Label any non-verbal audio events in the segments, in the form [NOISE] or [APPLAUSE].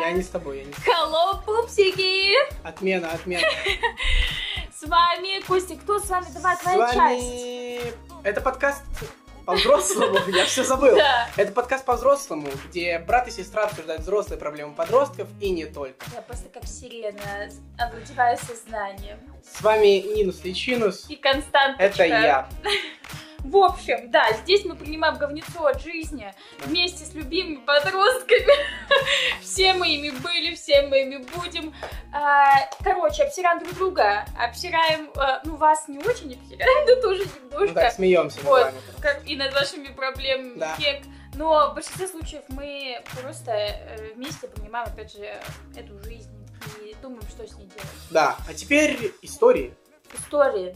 Я не с тобой, я не с Hello, пупсики! Отмена, отмена. С вами Костя. Кто с вами? Давай, твоя часть. Это подкаст по-взрослому, [LAUGHS] я все забыл. Да. Это подкаст по-взрослому, где брат и сестра обсуждают взрослые проблемы подростков и не только. Я просто как сирена овладеваю сознанием. С вами Нинус Личинус. И Константочка. Это я. [LAUGHS] В общем, да, здесь мы принимаем говнецо от жизни вместе с любимыми подростками. [LAUGHS] Все мы ими были, все мы ими будем. А, Короче, обсираем друг друга. Обсираем, а, ну, вас не очень обсираем, [LAUGHS] но тоже Ну немножко. так, смеемся Вот. как и над вашими проблемами Да. кек. Но в большинстве случаев мы просто э, вместе принимаем, опять же, эту жизнь и думаем, что с ней делать. Да, а теперь истории. Истории.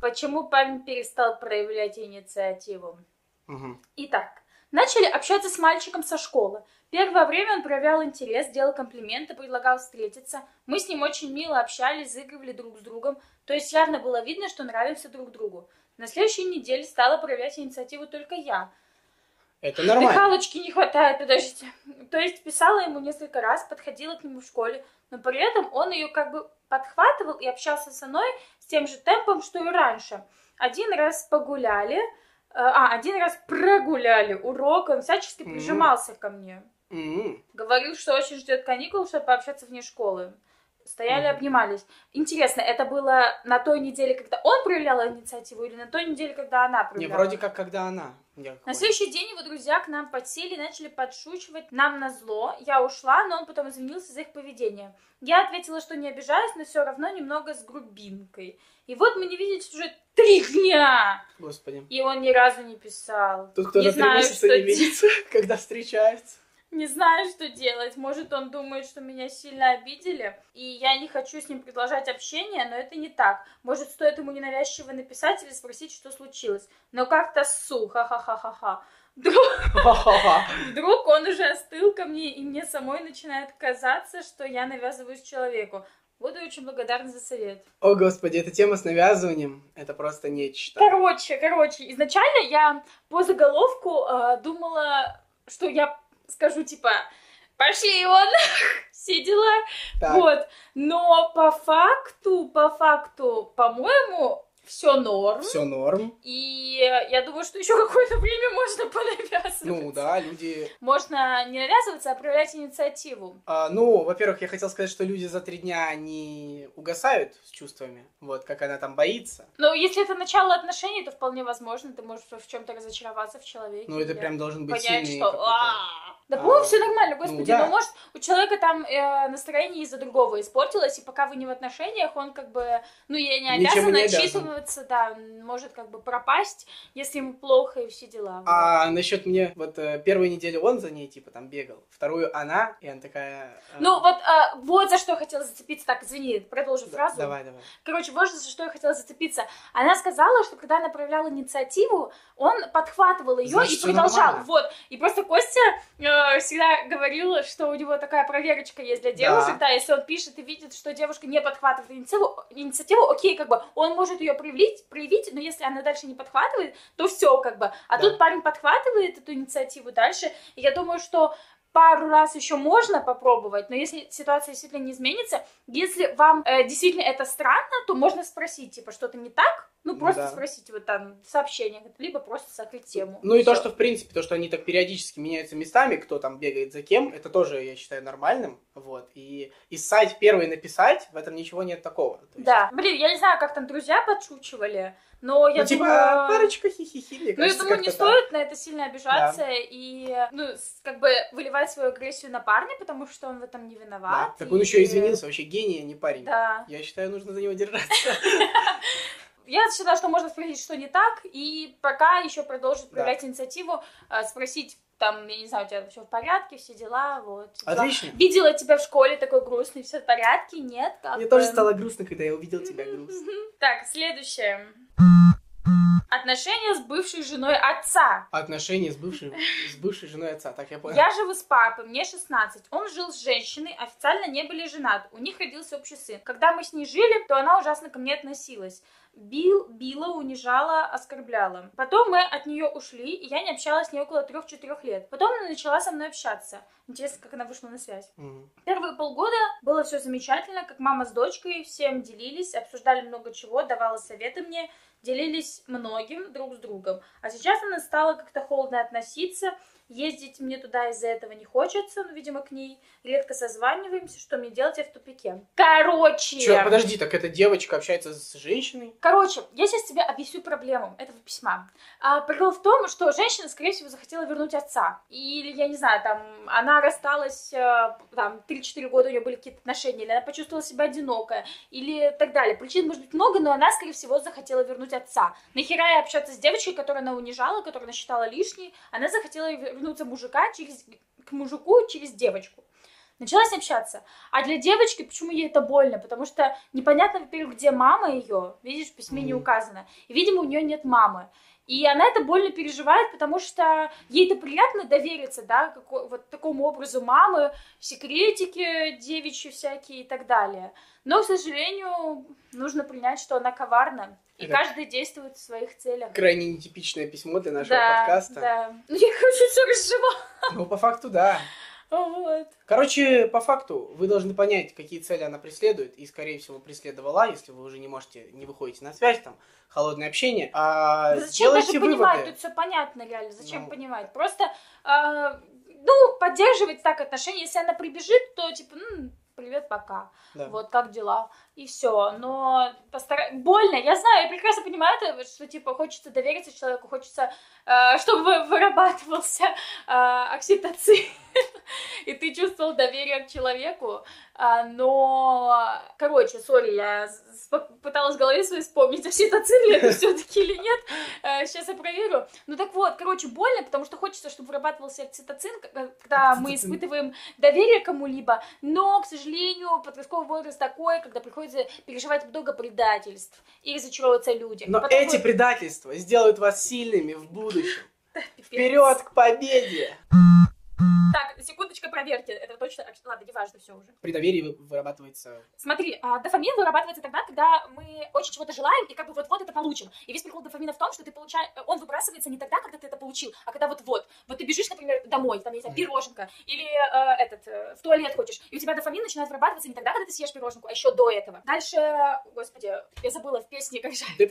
Почему парень перестал проявлять инициативу? Мгм. Итак, начали общаться с мальчиком со школы. Первое время он проявлял интерес, делал комплименты, предлагал встретиться. Мы с ним очень мило общались, заигрывали друг с другом. То есть явно было видно, что нравимся друг другу. На следующей неделе стала проявлять инициативу только я. Это нормально. Дыхалочки не хватает, подождите. То есть писала ему несколько раз, подходила к нему в школе, но при этом он ее как бы подхватывал и общался со мной с тем же темпом, что и раньше. Один раз погуляли, э, а, один раз прогуляли урок, он всячески Мгм. прижимался ко мне. М, Говорил, что очень ждет каникул, чтобы пообщаться вне школы. Стояли, обнимались. Интересно, это было на той неделе, когда он проявлял инициативу, или на той неделе, когда она Не, проявляла? вроде как, когда она. Я На следующий день его друзья к нам подсели и начали подшучивать нам на зло. Я ушла, но он потом извинился за их поведение. Я ответила, что не обижаюсь, но все равно немного с грубинкой. И вот мы не виделись уже три дня, Господи. и он ни разу не писал. Тут кто-то не три знаю, месяца что не видится, [LAUGHS] когда встречаются. Не знаю, что делать. Может, он думает, что меня сильно обидели, и я не хочу с ним продолжать общение, но это не так. Может, стоит ему ненавязчиво написать или спросить, что случилось. Но как-то сухо, ха-ха-ха-ха. Вдруг Ха-ха-ха. [LAUGHS] Вдруг он уже остыл ко мне, и мне самой начинает казаться, что я навязываюсь человеку. Буду очень благодарна за совет. О, господи, эта тема с навязыванием, это просто нечто. Короче, короче, изначально я по заголовку э, думала, что я скажу типа пошли он, [LAUGHS] все дела. Так, Вот. Но по факту, по факту, по-моему, все норм. все норм. И я думаю, что еще какое-то время можно понавязываться. Ну да, люди... Можно не навязываться, а проявлять инициативу. а, ну, во-первых, я хотел сказать, что люди за три дня, они угасают с чувствами. Вот, как она там боится. Но если это начало отношений, то вполне возможно, ты можешь в чем-то разочароваться в человеке. Ну, это прям должен быть понять, сильный что... Да, А, по-моему, все нормально, ну господи. да. Но может, у человека там э, настроение из-за другого испортилось, и пока вы не в отношениях, он как бы, ну, я не обязана не обязан. отчитываться, да, может как бы пропасть, если ему плохо и все дела. вот. А насчет мне, вот э, первую неделю он за ней, типа, там бегал. Вторую она, и она такая... э, Ну, вот, а, вот за что я хотела зацепиться. Так, извини, продолжу да- фразу. Давай, давай. Короче, вот за что я хотела зацепиться. Она сказала, что когда она проявляла инициативу, он подхватывал ее Значит, и продолжал. нормально. Вот. И просто Костя э, всегда говорил, что у него такая проверочка есть для девушек. Да. если он пишет и видит, что девушка не подхватывает инициативу, инициативу, окей, как бы он может ее проявить, проявить, но если она дальше не подхватывает, то все, как бы. А Да. тут парень подхватывает эту инициативу дальше. И я думаю, что пару раз еще можно попробовать, но если ситуация действительно не изменится, если вам э, действительно это странно, то можно спросить, типа, что-то не так, ну, Ну просто да. спросить вот там сообщение, либо просто закрыть тему. Ну и то, Всё. что, в принципе, то, что они так периодически меняются местами, кто там бегает за кем, это тоже, я считаю, нормальным. Вот. И, и ссать первый написать, в этом ничего нет такого. То есть, Да. Блин, я не знаю, как там друзья подшучивали, но я ну, типа, думаю... парочка хихихи, Ну, я думаю, не так. стоит на это сильно обижаться и, ну, как бы выливать свою агрессию на парня, потому что он в этом не Да. виноват. Так он и- еще извинился, вообще гений, а не парень. Да. Я считаю, нужно за него держаться. [LAUGHS] Я считаю, что можно спросить, что не так, и пока еще продолжить проявлять инициативу, э, спросить, там, я не знаю, у тебя все в порядке, все дела, вот. Отлично. Видела тебя в школе такой грустный, все в порядке, нет? Как Мне тоже стало грустно, когда я увидел тебя грустно. Так, следующее. Отношения с бывшей женой отца. Отношения с бывшей, с бывшей женой отца, так я понял. Я живу с папой, мне 16. Он жил с женщиной, официально не были женаты. У них родился общий сын. Когда мы с ней жили, то она ужасно ко мне относилась. Бил, била, унижала, оскорбляла. Потом мы от нее ушли, и я не общалась с ней около трех-четырех лет. Потом она начала со мной общаться. Интересно, как она вышла на связь. Мгм. Первые полгода было все замечательно, как мама с дочкой всем делились, обсуждали много чего, давала советы мне, делились многим друг с другом. А сейчас она стала как-то холодно относиться, ездить мне туда из-за этого не хочется, ну, видимо, к ней. Редко созваниваемся, что мне делать, я в тупике. Короче... Чё, подожди, так эта девочка общается с женщиной? Короче, я сейчас тебе объясню проблему этого письма. А, прикол в том, что женщина, скорее всего, захотела вернуть отца. Или, я не знаю, там, она рассталась, э, там, 3-4 года у нее были какие-то отношения, или она почувствовала себя одинокая, или так далее. Причин может быть много, но она, скорее всего, захотела вернуть отца. Нахера ей общаться с девочкой, которую она унижала, которую она считала лишней, она захотела вернуться мужика через, к мужику через девочку. Начала с ней общаться. А для девочки, почему ей это больно? Потому что непонятно, во-первых, где мама ее. Видишь, в письме не Мгм. указано. И, видимо, у нее нет мамы. И она это больно переживает, потому что ей это приятно довериться, да, какой, вот такому образу мамы, секретики девичьи всякие и так далее. Но, к сожалению, нужно принять, что она коварна. И Это- каждый действует в своих целях. Крайне нетипичное письмо для нашего да, подкаста. да. Ну, [LAUGHS] я, короче, все разжила. Ну, по факту, да. Вот. Короче, по факту, вы должны понять, какие цели она преследует, и, скорее всего, преследовала, если вы уже не можете, не выходите на связь, там, холодное общение, а Да зачем даже сделайте понимать? выводы. Тут все понятно, реально. Зачем Ну. понимать? Просто, а, ну, поддерживать так отношения. Если она прибежит, то типа, ну, привет, пока. Да. Вот, как дела? И все. Но постара... больно. Я знаю, я прекрасно понимаю это, что типа хочется довериться человеку, хочется, э, чтобы вы- вырабатывался э, окситоцин, [LAUGHS] и ты чувствовал доверие к человеку. А, но, короче, сори, я пыталась в голове своей вспомнить, [LAUGHS] окситоцин ли это все-таки или нет. сейчас я проверю. Ну так вот, короче, больно, потому что хочется, чтобы вырабатывался окситоцин, к- когда мы испытываем доверие кому-либо, но, к сожалению, подростковый возраст такой, когда приходится переживать много предательств и разочаровываться в людях. Но эти вот- предательства сделают вас сильными в будущем. [LAUGHS] Вперед к победе! Так, секундочка проверки. Это точно... Ладно, неважно, все уже. При доверии вы- вырабатывается... Смотри, а, дофамин вырабатывается тогда, когда мы очень чего-то желаем и как бы вот-вот это получим. И весь прикол дофамина в том, что ты получаешь, он выбрасывается не тогда, когда ты это получил, а когда вот-вот. Вот ты бежишь, например, домой, там, не знаю, Мгм. пироженка, или э, этот, э, в туалет хочешь, и у тебя дофамин начинает вырабатываться не тогда, когда ты съешь пироженку, а еще до этого. Дальше, господи, я забыла в песне, как же Ты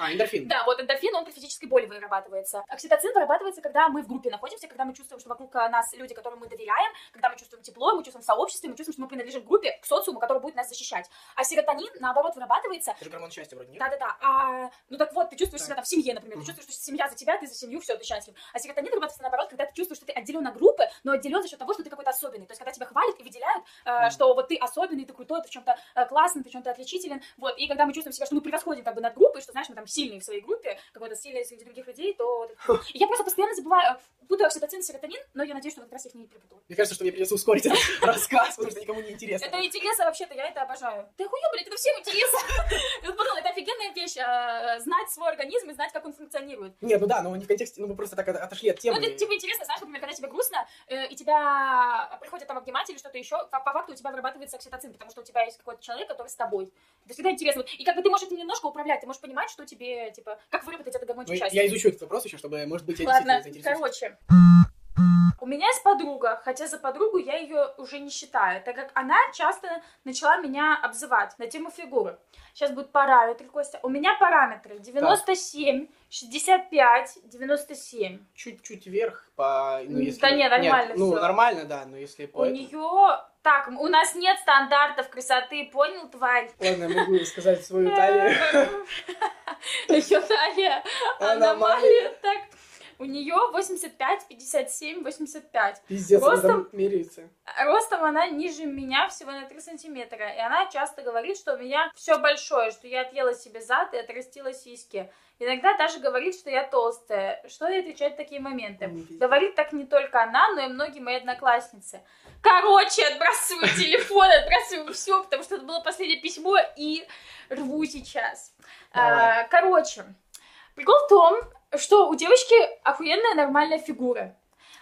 А, эндорфин. Да, вот эндорфин, он при физической боли вырабатывается. Окситоцин вырабатывается, когда мы в группе находимся, когда мы чувствуем, что вокруг э, нас люди, которым мы доверяем, когда мы чувствуем тепло, мы чувствуем сообщество, мы чувствуем, что мы принадлежим группе, к социуму, который будет нас защищать. А серотонин, наоборот, вырабатывается Это же гормон счастья вроде, нет? да-да-да. А, ну так вот, ты чувствуешь Так. себя там в семье, например. Ты чувствуешь, что семья за тебя, ты за семью, все, ты счастлив. А серотонин вырабатывается наоборот, когда ты чувствуешь, что ты отделен от группы, но отделен за счет того, что ты какой-то особенный. То есть, когда тебя хвалят и выделяют, Мгм. что вот ты особенный, ты крутой, ты в чем-то э, классный, ты в чем-то отличителен. Вот. И когда мы чувствуем себя, что мы превосходим как бы над группой, что, знаешь, мы там сильные в своей группе, какой-то сильный среди других людей, то... Я просто постоянно забываю, путаю окситоцин серотонин, но я надеюсь, что в этот раз я их не перепутала. Мне кажется, что мне придется ускорить этот [LAUGHS] рассказ, потому что никому не интересно. Это интересно вообще-то, я это обожаю. Ты охуел, блядь, это всем интересно. [LAUGHS] Вот подумай, Это офигенная вещь, э, знать свой организм и знать, как он функционирует. Нет, ну да, но не в контексте, ну мы просто так от- отошли от темы. Ну, это типа интересно, знаешь, например, когда тебе грустно, э, и тебя приходят там обнимать или что-то еще, по, факту у тебя вырабатывается окситоцин, потому что у тебя есть какой-то человек, который с тобой. Это всегда интересно. И как бы ты можешь этим немножко управлять, ты можешь понимать, что тебе, типа, как выработать это гормон Ну, счастья. я изучу этот вопрос еще, чтобы, может быть, я Ладно, короче. У меня есть подруга, хотя за подругу я ее уже не считаю, так как она часто начала меня обзывать на тему фигуры. Сейчас будут параметры, Костя. У меня параметры 97, 65, 97. Чуть-чуть вверх, по... Ну, если... да не, нормально Ну, всё. нормально, да, но если по... У нее... Так, у нас нет стандартов красоты, понял, тварь? Ладно, я могу сказать свою [LAUGHS] талию. Ее талия аномалия. Так, у нее 85, 57, 85. Пиздец, Ростом? меряется. Ростом она ниже меня всего на 3 сантиметра. И она часто говорит, что у меня все большое, что я отъела себе зад и отрастила сиськи. Иногда даже говорит, что я толстая. Что ей отвечать в такие моменты? Говорит так не только она, но и многие мои одноклассницы. Короче, отбрасываю телефон, отбрасываю все, потому что это было последнее письмо и рву сейчас. Давай. А, короче, прикол в том, что у девочки охуенная нормальная фигура.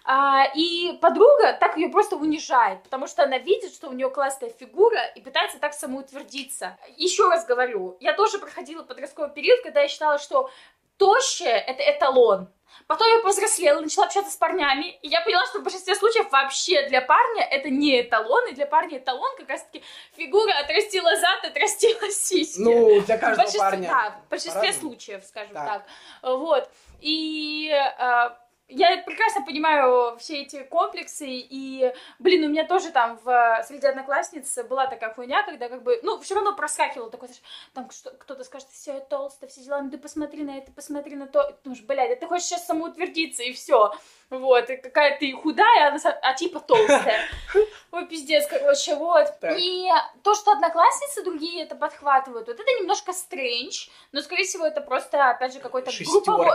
А, и подруга так ее просто унижает, потому что она видит, что у нее классная фигура и пытается так самоутвердиться. Еще раз говорю, я тоже проходила подростковый период, когда я считала, что тощая — это эталон. Потом я повзрослела, начала общаться с парнями, и я поняла, что в большинстве случаев вообще для парня это не эталон, и для парня эталон как раз-таки фигура отрастила зад, отрастила [LAUGHS] сиськи. Ну, для каждого большинстве, парня. Да, в большинстве по-разному. случаев, скажем Так. так. Вот. И э, я прекрасно понимаю все эти комплексы, и, блин, у меня тоже там в, среди одноклассниц была такая хуйня, когда как бы, ну, все равно проскакивало такое, там кто-то скажет, все, толстая, все дела, ну ты посмотри на это, посмотри на то, ты думаешь, блядь, да ты хочешь сейчас самоутвердиться, и все. Вот, и какая ты худая, а, а типа толстая. [LAUGHS] Ой, пиздец, короче, вот. И то, что одноклассницы другие это подхватывают, вот это немножко стрендж, но, скорее всего, это просто, опять же, какой-то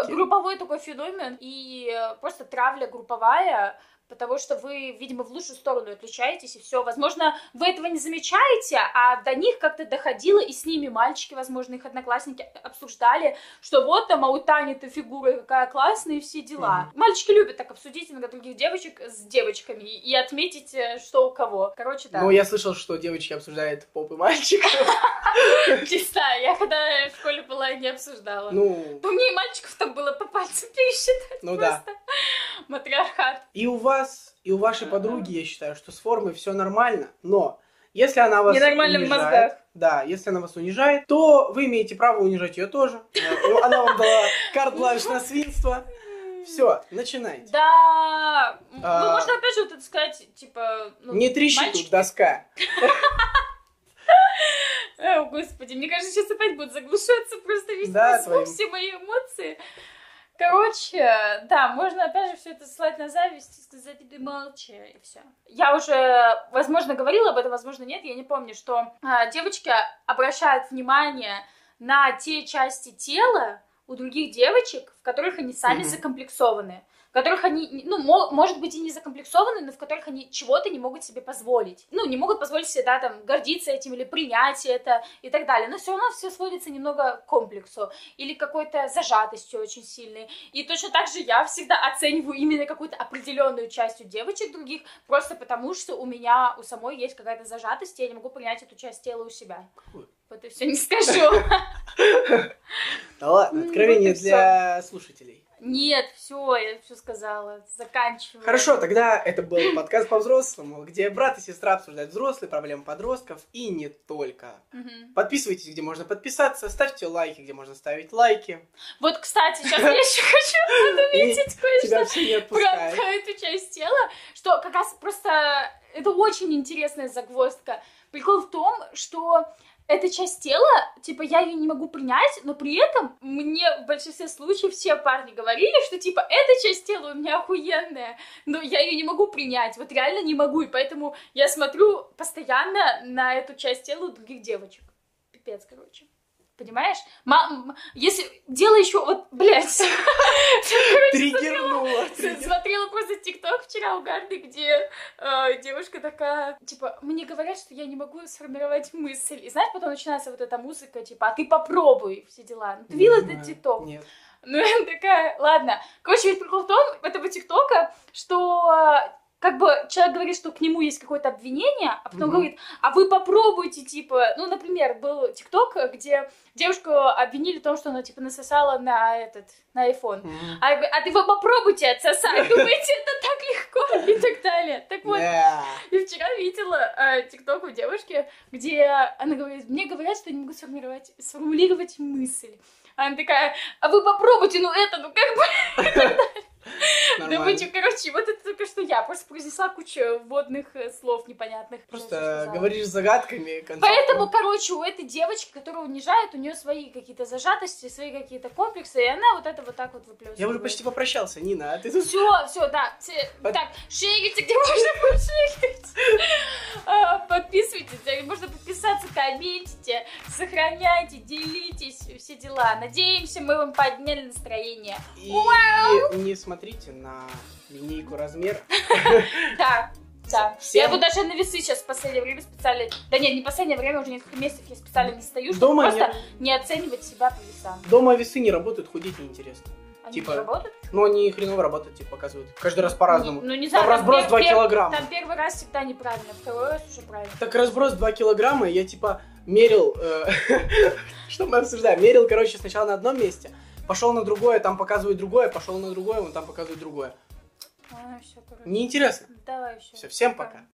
групповой такой феномен и э, просто травля групповая, потому что вы, видимо, в лучшую сторону отличаетесь, и все. Возможно, вы этого не замечаете, а до них как-то доходило, и с ними мальчики, возможно, их одноклассники обсуждали, что вот там, а у Тани-то фигура какая классная, и все дела. Мальчики любят так обсудить иногда других девочек с девочками и отметить, э, что у кого. Короче, да. Ну, я слышал, что девочки обсуждают попы мальчиков. [LAUGHS] Не знаю, я когда в школе была, не обсуждала. Ну, меня и мальчиков там было по пальцам пересчитать. ну да. Матриархат. И у вас, и у вашей подруги, я считаю, что с формой все нормально, но если она вас Ненормально в унижает, мозгах. да, если она вас унижает, то вы имеете право унижать ее тоже. Она вам дала карт-бланш на свинство. Все, начинайте. Да. Ну, А. можно опять же вот это сказать, типа... ну, Не трещи мальчики- тут доска. [LAUGHS] О, господи, мне кажется, сейчас опять будет заглушаться просто весь Да, твоим. все мои эмоции. Короче, да, можно опять же все это ссылать на зависть и сказать, ты молчи, и все. Я уже, возможно, говорила об этом, возможно, нет, я не помню, что а, девочки обращают внимание на те части тела у других девочек, в которых они сами Мгм. закомплексованы, в которых они, ну, мо- может быть, и не закомплексованы, но в которых они чего-то не могут себе позволить. Ну, не могут позволить себе, да, там, гордиться этим или принять это и так далее. Но все равно все сводится немного к комплексу или какой-то зажатостью очень сильной. И точно так же я всегда оцениваю именно какую-то определенную часть у девочек других, просто потому что у меня у самой есть какая-то зажатость, и я не могу принять эту часть тела у себя. Вот и все не скажу. [LAUGHS] Да ладно, М, откровение для слушателей. Нет, все, я все сказала. Заканчиваю. Хорошо, тогда это был подкаст по-взрослому, где брат и сестра обсуждают взрослые проблемы подростков и не только. Мгм. Подписывайтесь, где можно подписаться, ставьте лайки, где можно ставить лайки. Вот, кстати, сейчас я еще хочу [LAUGHS] отметить кое-что. Про эту часть тела, что как раз просто это очень интересная загвоздка. Прикол в том, что эта часть тела, типа, я ее не могу принять, но при этом мне в большинстве случаев все парни говорили, что, типа, эта часть тела у меня охуенная, но я ее не могу принять, вот реально не могу, и поэтому я смотрю постоянно на эту часть тела у других девочек. Пипец, короче. Понимаешь? Мам, если дело еще, вот, блядь, [LAUGHS] Триггернула. Смотрела просто ТикТок вчера угарный, где э, девушка такая, типа, мне говорят, что я не могу сформировать мысль. И знаешь, потом начинается вот эта музыка, типа, а ты попробуй, все дела. Ну, ты видела этот. ТикТок? Нет. Ну, я [LAUGHS] такая, ладно. Короче, ведь прикол в том, этого ТикТока, что как бы человек говорит, что к нему есть какое-то обвинение, а потом Мгм. говорит, а вы попробуйте, типа, ну, например, был ТикТок, где девушку обвинили в том, что она, типа, насосала на этот, на iPhone. Мгм. А, а ты вы попробуйте отсосать, [LAUGHS] думаете, это так легко и так далее. Так вот, я вчера видела э, тикток у девушки, где она говорит, мне говорят, что я не могу сформировать, сформулировать мысль. Она такая, а вы попробуйте, ну это, ну как бы... [LAUGHS] Да чё, короче, вот это только что я просто произнесла кучу вводных э, слов непонятных. Просто говоришь загадками. Поэтому, короче, у этой девочки, которая унижает, у нее свои какие-то зажатости, свои какие-то комплексы, и она вот это вот так вот выплескивает. Я уже почти попрощался, Нина, а ты тут... Все, все, да. Так, шерите, где можно пошерить. А, Подписывайтесь, можно подписаться, комментите, сохраняйте, делитесь, все дела. Надеемся, мы вам подняли настроение. И не смотрите на линейку размер. [LAUGHS] Да, да. Всем- Я вот даже на весы сейчас в последнее время специально... Да нет, не последнее время, уже несколько месяцев я специально не стою, чтобы Дома просто не- не оценивать себя по весам. Дома весы не работают, худеть неинтересно. Они Типа, работают? Ну, они хреново работают, типа, показывают. Каждый раз по-разному. Ну, не Там знаю. разброс пер- 2 пер- килограмма. Там первый раз всегда неправильно, второй раз уже правильно. Так разброс 2 килограмма, я типа мерил, э, [LAUGHS] что мы обсуждаем, мерил, короче, сначала на одном месте, пошел на другое, там показывает другое, пошел на другое, вон там показывает другое. А, все, короче. Неинтересно. Давай еще. Все, всем пока.